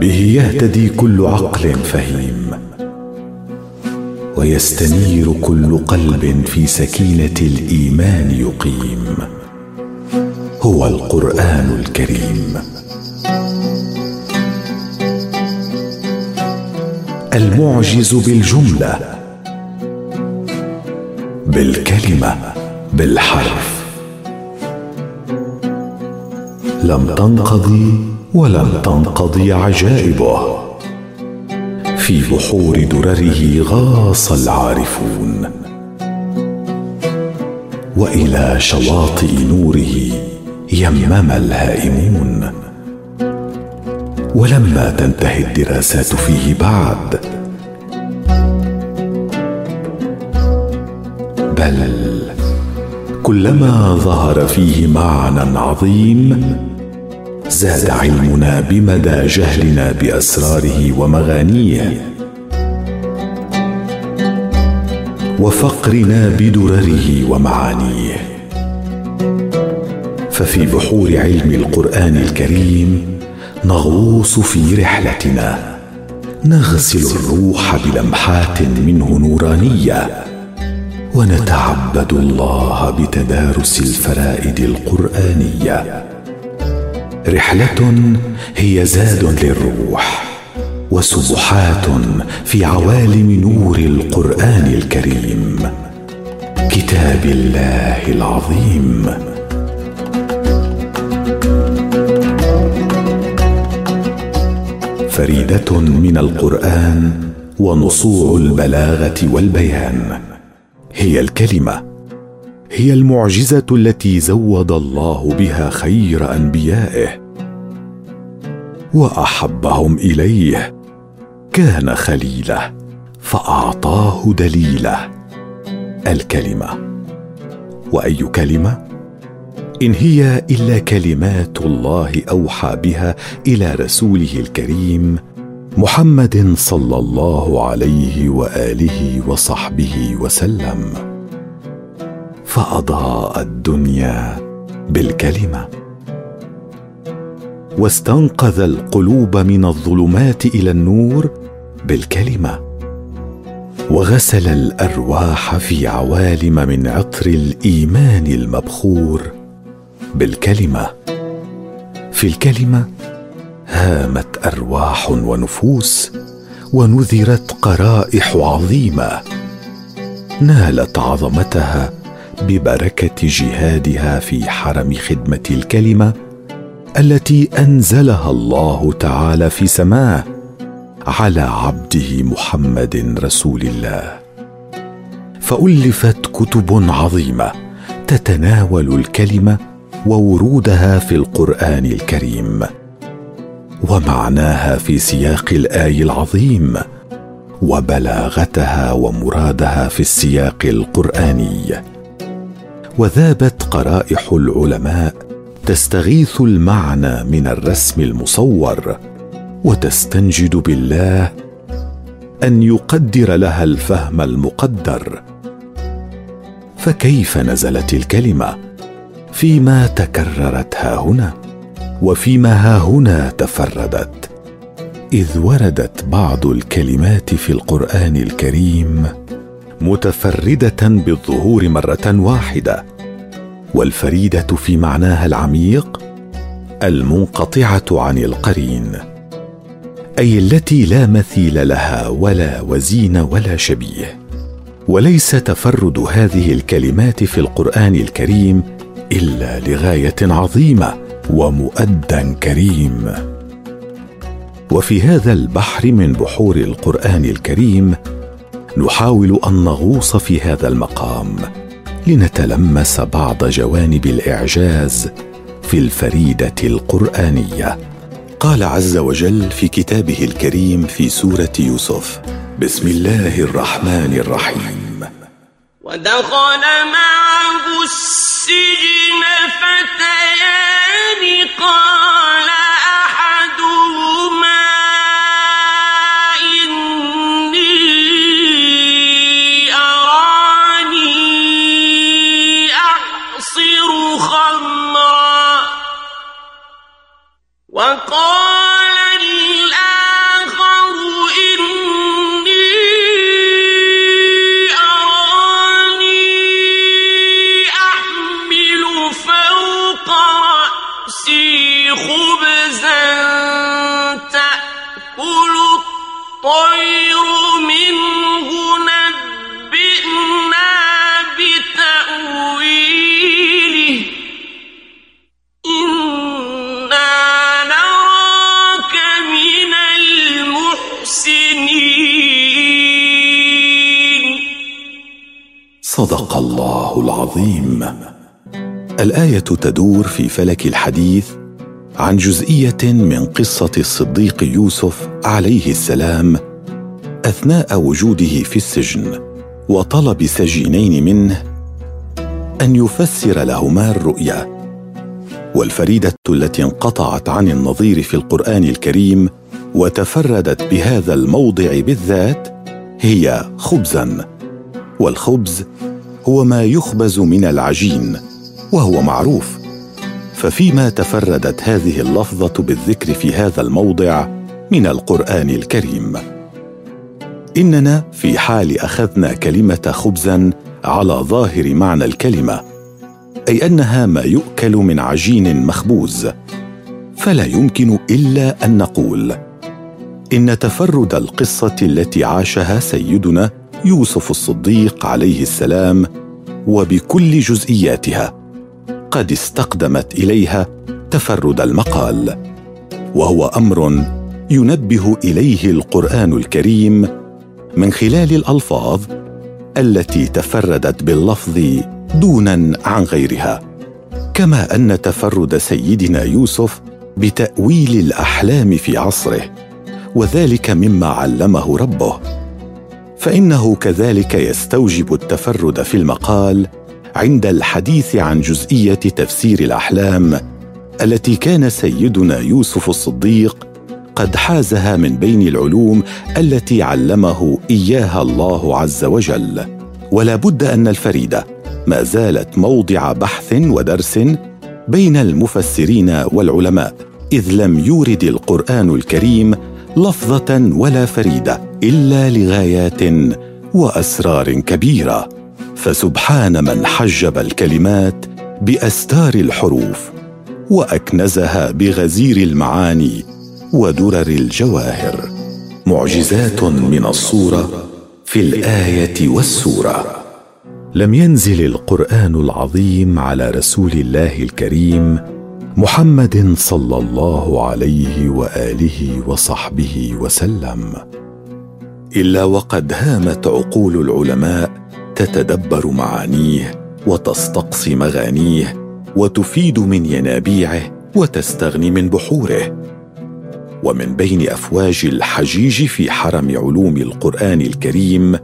به يهتدي كل عقل فهيم ويستنير كل قلب في سكينة الإيمان يقيم. هو القرآن الكريم. المعجز بالجملة بالكلمة بالحرف. لم تنقضي ولم تنقضي عجائبه. في بحور درره غاص العارفون. وإلى شواطئ نوره يمم الهائمون. ولما تنتهي الدراسات فيه بعد. بل كلما ظهر فيه معنى عظيم زاد علمنا بمدى جهلنا بأسراره ومغانيه. وفقرنا بدرره ومعانيه. ففي بحور علم القرآن الكريم نغوص في رحلتنا. نغسل الروح بلمحات منه نورانية. ونتعبد الله بتدارس الفرائد القرآنية. رحلة هي زاد للروح وسبحات في عوالم نور القرآن الكريم. كتاب الله العظيم. فريدة من القرآن ونصوع البلاغة والبيان. هي الكلمة هي المعجزة التي زود الله بها خير أنبيائه وأحبهم إليه. كان خليله فأعطاه دليله. الكلمة وأي كلمة؟ إن هي إلا كلمات الله أوحى بها إلى رسوله الكريم محمد صلى الله عليه وآله وصحبه وسلم. فأضاء الدنيا بالكلمة. واستنقذ القلوب من الظلمات إلى النور بالكلمة. وغسل الأرواح في عوالم من عطر الإيمان المبخور بالكلمة. في الكلمة هامت أرواح ونفوس ونذرت قرائح عظيمة. نالت عظمتها ببركة جهادها في حرم خدمة الكلمة التي أنزلها الله تعالى في سماه على عبده محمد رسول الله. فألفت كتب عظيمة تتناول الكلمة وورودها في القرآن الكريم. ومعناها في سياق الآي العظيم وبلاغتها ومرادها في السياق القرآني. وذابت قرائح العلماء تستغيث المعنى من الرسم المصور وتستنجد بالله أن يقدر لها الفهم المقدر. فكيف نزلت الكلمة؟ فيما تكررت ها هنا وفيما ها هنا تفردت. إذ وردت بعض الكلمات في القرآن الكريم متفردة بالظهور مرة واحدة والفريدة في معناها العميق المنقطعة عن القرين أي التي لا مثيل لها ولا وزين ولا شبيه. وليس تفرد هذه الكلمات في القرآن الكريم إلا لغاية عظيمة ومؤدى كريم. وفي هذا البحر من بحور القرآن الكريم نحاول أن نغوص في هذا المقام لنتلمس بعض جوانب الإعجاز في الفريدة القرآنية. قال عز وجل في كتابه الكريم في سورة يوسف بسم الله الرحمن الرحيم. ودخل معه السجن فتيان صدق الله العظيم. الآية تدور في فلك الحديث عن جزئية من قصة الصديق يوسف عليه السلام أثناء وجوده في السجن وطلب سجينين منه أن يفسر لهما الرؤيا. والفريدة التي انقطعت عن النظير في القرآن الكريم وتفردت بهذا الموضع بالذات هي خبزا. والخبز هو ما يخبز من العجين وهو معروف. ففيما تفردت هذه اللفظة بالذكر في هذا الموضع من القرآن الكريم. إننا في حال أخذنا كلمة خبزا على ظاهر معنى الكلمة أي أنها ما يؤكل من عجين مخبوز. فلا يمكن إلا أن نقول إن تفرد القصة التي عاشها سيدنا يوسف الصديق عليه السلام وبكل جزئياتها قد استقدمت إليها تفرد المقال وهو أمر ينبه إليه القرآن الكريم من خلال الألفاظ التي تفردت باللفظ دونا عن غيرها كما أن تفرد سيدنا يوسف بتأويل الأحلام في عصره وذلك مما علمه ربه. فإنه كذلك يستوجب التفرد في المقال عند الحديث عن جزئية تفسير الأحلام التي كان سيدنا يوسف الصديق قد حازها من بين العلوم التي علمه إياها الله عز وجل. ولا بد أن الفريدة ما زالت موضع بحث ودرس بين المفسرين والعلماء إذ لم يورد القرآن الكريم لفظة ولا فريدة. إلا لغايات وأسرار كبيرة. فسبحان من حجب الكلمات بأستار الحروف وأكنزها بغزير المعاني ودرر الجواهر. معجزات من الصورة في الآية والسورة. لم ينزل القرآن العظيم على رسول الله الكريم محمد صلى الله عليه وآله وصحبه وسلم. إلا وقد هامت عقول العلماء تتدبر معانيه وتستقصي مغانيه وتفيد من ينابيعه وتستغني من بحوره. ومن بين أفواج الحجيج في حرم علوم القرآن الكريم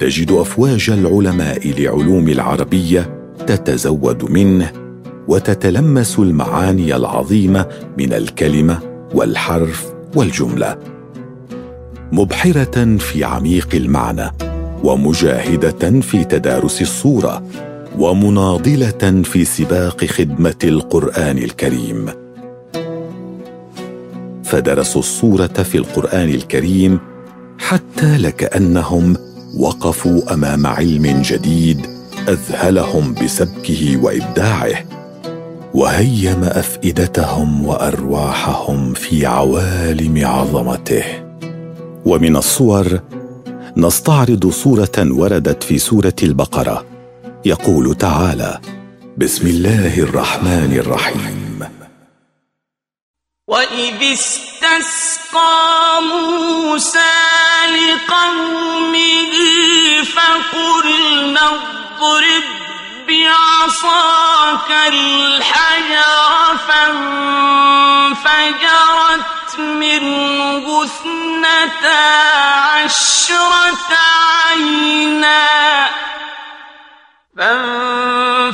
تجد أفواج العلماء لعلوم العربية تتزود منه وتتلمس المعاني العظيمة من الكلمة والحرف والجملة. مبحرة في عميق المعنى ومجاهدة في تدارس الصورة ومناضلة في سباق خدمة القرآن الكريم. فدرسوا الصورة في القرآن الكريم حتى لكأنهم وقفوا أمام علم جديد أذهلهم بسبكه وإبداعه وهيم أفئدتهم وأرواحهم في عوالم عظمته. ومن الصور نستعرض صورة وردت في سورة البقرة. يقول تعالى بسم الله الرحمن الرحيم. واذ استسقى موسى لقومه فقلنا اضرب بعصاك الحجر فانفجر اثنتا عشرة عينا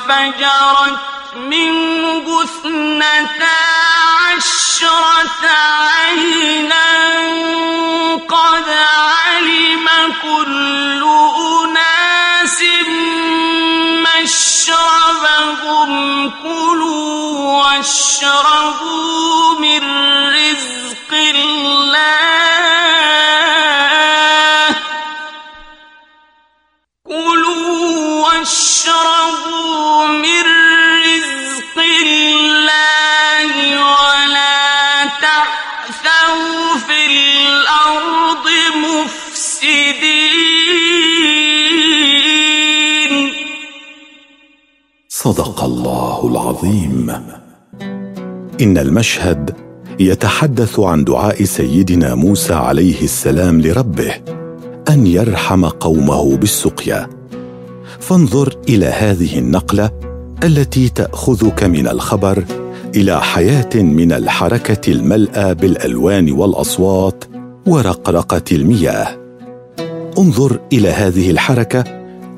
فانفجرت منه اثنتا عشرة عينا قد علم كل أناس مشربهم كلوا واشربوا من رزق رزق الله ولا تعثوا في الأرض مفسدين. صدق الله العظيم. إن المشهد يتحدث عن دعاء سيدنا موسى عليه السلام لربه أن يرحم قومه بالسقيا. فانظر إلى هذه النقلة التي تأخذك من الخبر إلى حياة من الحركة الملأى بالألوان والأصوات ورقرقة المياه. انظر إلى هذه الحركة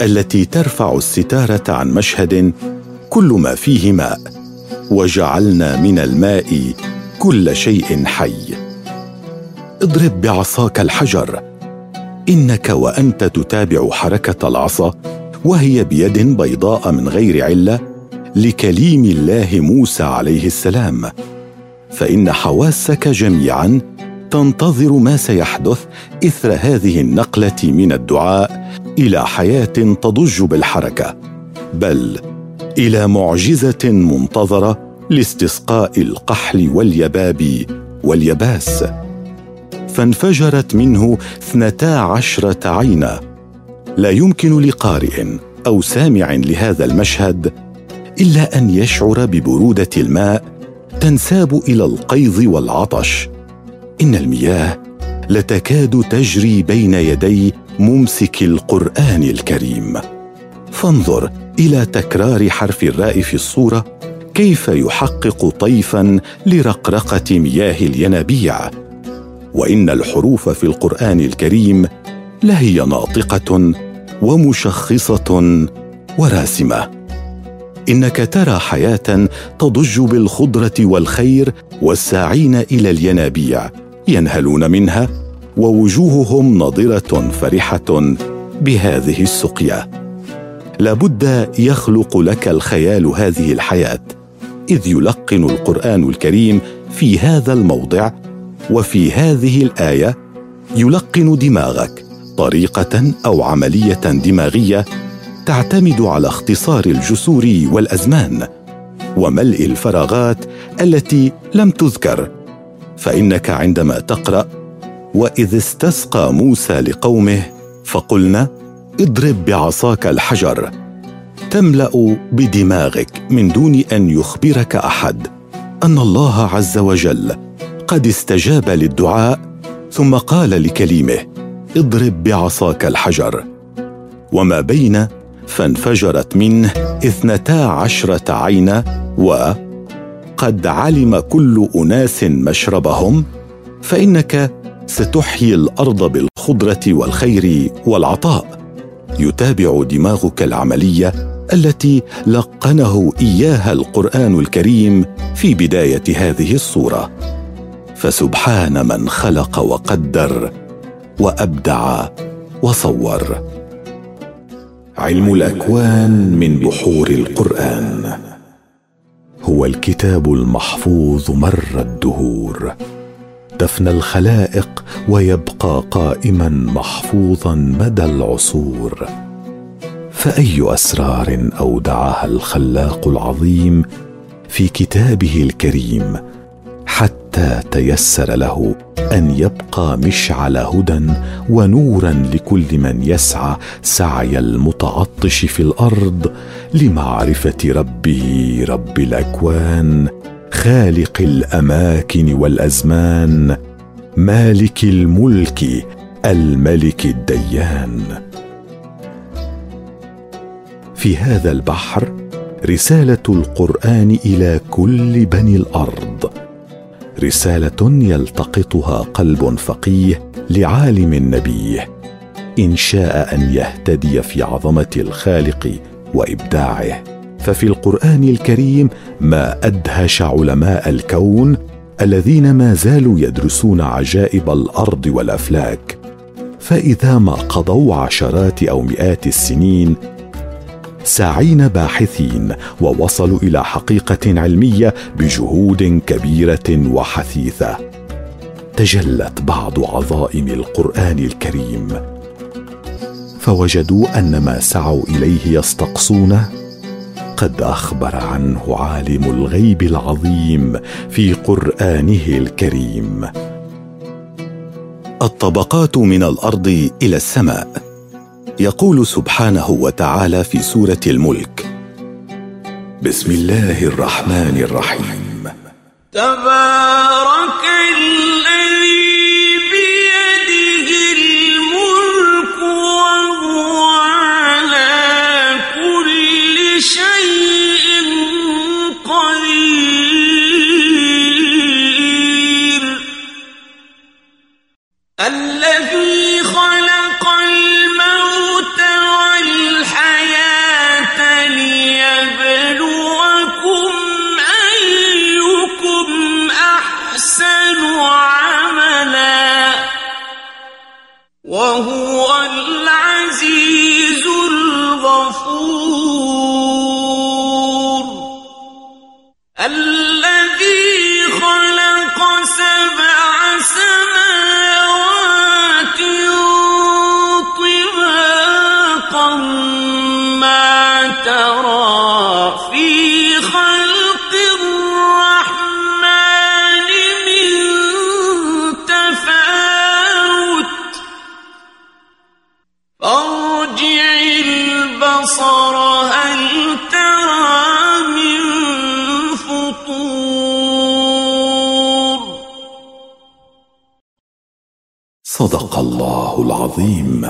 التي ترفع الستارة عن مشهد كل ما فيه ماء وجعلنا من الماء كل شيء حي. اضرب بعصاك الحجر. إنك وأنت تتابع حركة العصا وهي بيد بيضاء من غير علة لكليم الله موسى عليه السلام. فإن حواسك جميعا تنتظر ما سيحدث إثر هذه النقلة من الدعاء إلى حياة تضج بالحركة. بل إلى معجزة منتظرة لاستسقاء القحل واليباب واليباس. فانفجرت منه اثنتا عشره عينا. لا يمكن لقارئ أو سامع لهذا المشهد إلا أن يشعر ببرودة الماء تنساب إلى القيظ والعطش. إن المياه لتكاد تجري بين يدي ممسك القرآن الكريم. فانظر إلى تكرار حرف الراء في الصورة. كيف يحقق طيفا لرقرقة مياه الينابيع؟ وإن الحروف في القرآن الكريم لهي ناطقة ومشخصة وراسمة. إنك ترى حياة تضج بالخضرة والخير والساعين إلى الينابيع ينهلون منها ووجوههم نضره فرحة بهذه السقيا. لابد يخلق لك الخيال هذه الحياة إذ يلقن القرآن الكريم في هذا الموضع وفي هذه الآية يلقن دماغك طريقة أو عملية دماغية تعتمد على اختصار الجسور والأزمان وملء الفراغات التي لم تذكر فإنك عندما تقرأ وإذ استسقى موسى لقومه فقلنا اضرب بعصاك الحجر. تملأ بدماغك من دون أن يخبرك أحد أن الله عز وجل قد استجاب للدعاء ثم قال لكليمه اضرب بعصاك الحجر. وما بين فانفجرت منه اثنتا عشرة عينا وقد علم كل أناس مشربهم فإنك ستحيي الأرض بالخضرة والخير والعطاء. يتابع دماغك العملية التي لقنه إياها القرآن الكريم في بداية هذه الصورة. فسبحان من خلق وقدر وأبدع وصور. علم الأكوان من بحور القرآن. هو الكتاب المحفوظ مر الدهور. تفنى الخلائق ويبقى قائما محفوظا مدى العصور. فأي أسرار أودعها الخلاق العظيم في كتابه الكريم حتى تيسر له أن يبقى مشعل هدى ونورا لكل من يسعى سعي المتعطش في الأرض لمعرفة ربه رب الأكوان خالق الأماكن والأزمان مالك الملك الملك الديان. في هذا البحر رسالة القرآن إلى كل بني الأرض. رسالة يلتقطها قلب فقيه لعالم نبيه. إن شاء أن يهتدي في عظمة الخالق وإبداعه. ففي القرآن الكريم ما أدهش علماء الكون الذين ما زالوا يدرسون عجائب الأرض والأفلاك. فإذا ما قضوا عشرات أو مئات السنين ساعين باحثين ووصلوا إلى حقيقة علمية بجهود كبيرة وحثيثة. تجلت بعض عظائم القرآن الكريم. فوجدوا أن ما سعوا إليه يستقصونه. قد أخبر عنه عالم الغيب العظيم في قرآنه الكريم. الطبقات من الأرض إلى السماء. يقول سبحانه وتعالى في سورة الملك. بسم الله الرحمن الرحيم. تبارك الذي العظيم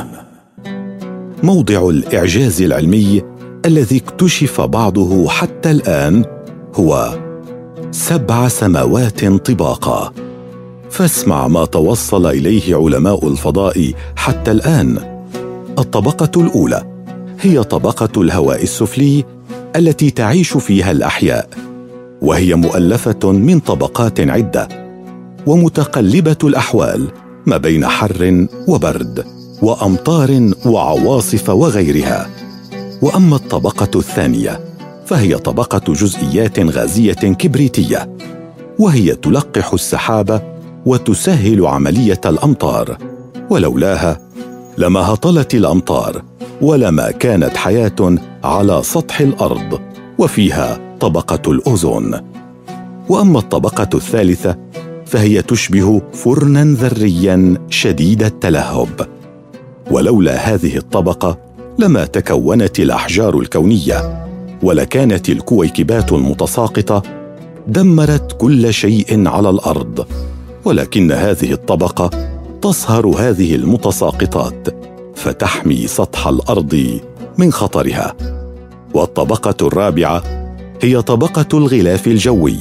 موضع الإعجاز العلمي الذي اكتشف بعضه حتى الآن هو سبع سماوات طباقا. فاسمع ما توصل إليه علماء الفضاء حتى الآن. الطبقة الأولى هي طبقة الهواء السفلي التي تعيش فيها الأحياء وهي مؤلفة من طبقات عدة ومتقلبة الأحوال ما بين حر وبرد. وأمطار وعواصف وغيرها. وأما الطبقة الثانية فهي طبقة جزئيات غازية كبريتية وهي تلقح السحاب وتسهل عملية الأمطار. ولولاها لما هطلت الأمطار ولما كانت حياة على سطح الأرض وفيها طبقة الأوزون. وأما الطبقة الثالثة فهي تشبه فرنا ذريا شديد التلهب. ولولا هذه الطبقة لما تكونت الأحجار الكونية ولكانت الكويكبات المتساقطة دمرت كل شيء على الأرض ولكن هذه الطبقة تصهر هذه المتساقطات فتحمي سطح الأرض من خطرها. والطبقة الرابعة هي طبقة الغلاف الجوي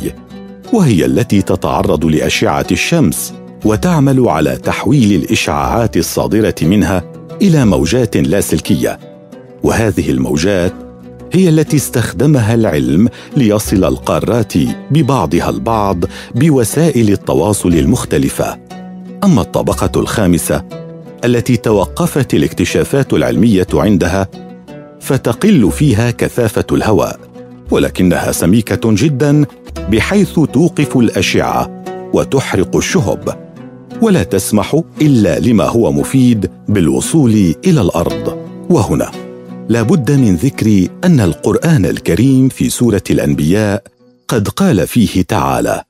وهي التي تتعرض لأشعة الشمس وتعمل على تحويل الإشعاعات الصادرة منها إلى موجات لاسلكيه وهذه الموجات هي التي استخدمها العلم ليصل القارات ببعضها البعض بوسائل التواصل المختلفة. أما الطبقة الخامسة التي توقفت الاكتشافات العلمية عندها فتقل فيها كثافة الهواء ولكنها سميكة جدا بحيث توقف الأشعة وتحرق الشهب. ولا تسمح إلا لما هو مفيد بالوصول إلى الأرض. وهنا لا بد من ذكر أن القرآن الكريم في سورة الأنبياء قد قال فيه تعالى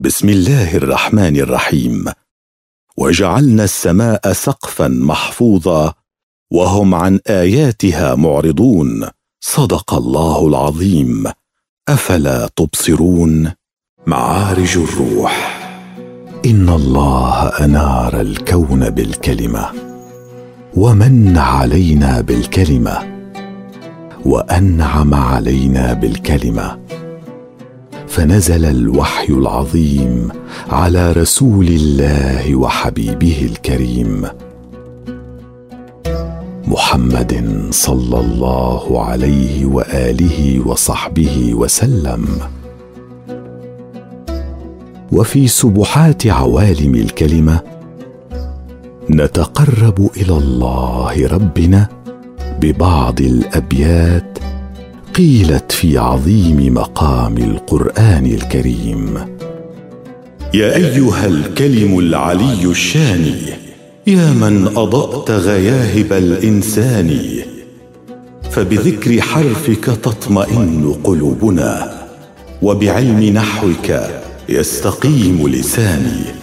بسم الله الرحمن الرحيم. وجعلنا السماء سقفا محفوظا وهم عن آياتها معرضون. صدق الله العظيم. أفلا تبصرون؟ معارج الروح. إن الله أنار الكون بالكلمة ومن علينا بالكلمة وأنعم علينا بالكلمة. فنزل الوحي العظيم على رسول الله وحبيبه الكريم محمد صلى الله عليه وآله وصحبه وسلم. وفي سبحات عوالم الكلمة نتقرب إلى الله ربنا ببعض الأبيات قيلت في عظيم مقام القرآن الكريم. يا أيها الكلم العلي الشاني يا من أضأت غياهب الإنسان فبذكر حرفك تطمئن قلوبنا وبعلم نحوك يستقيم لساني.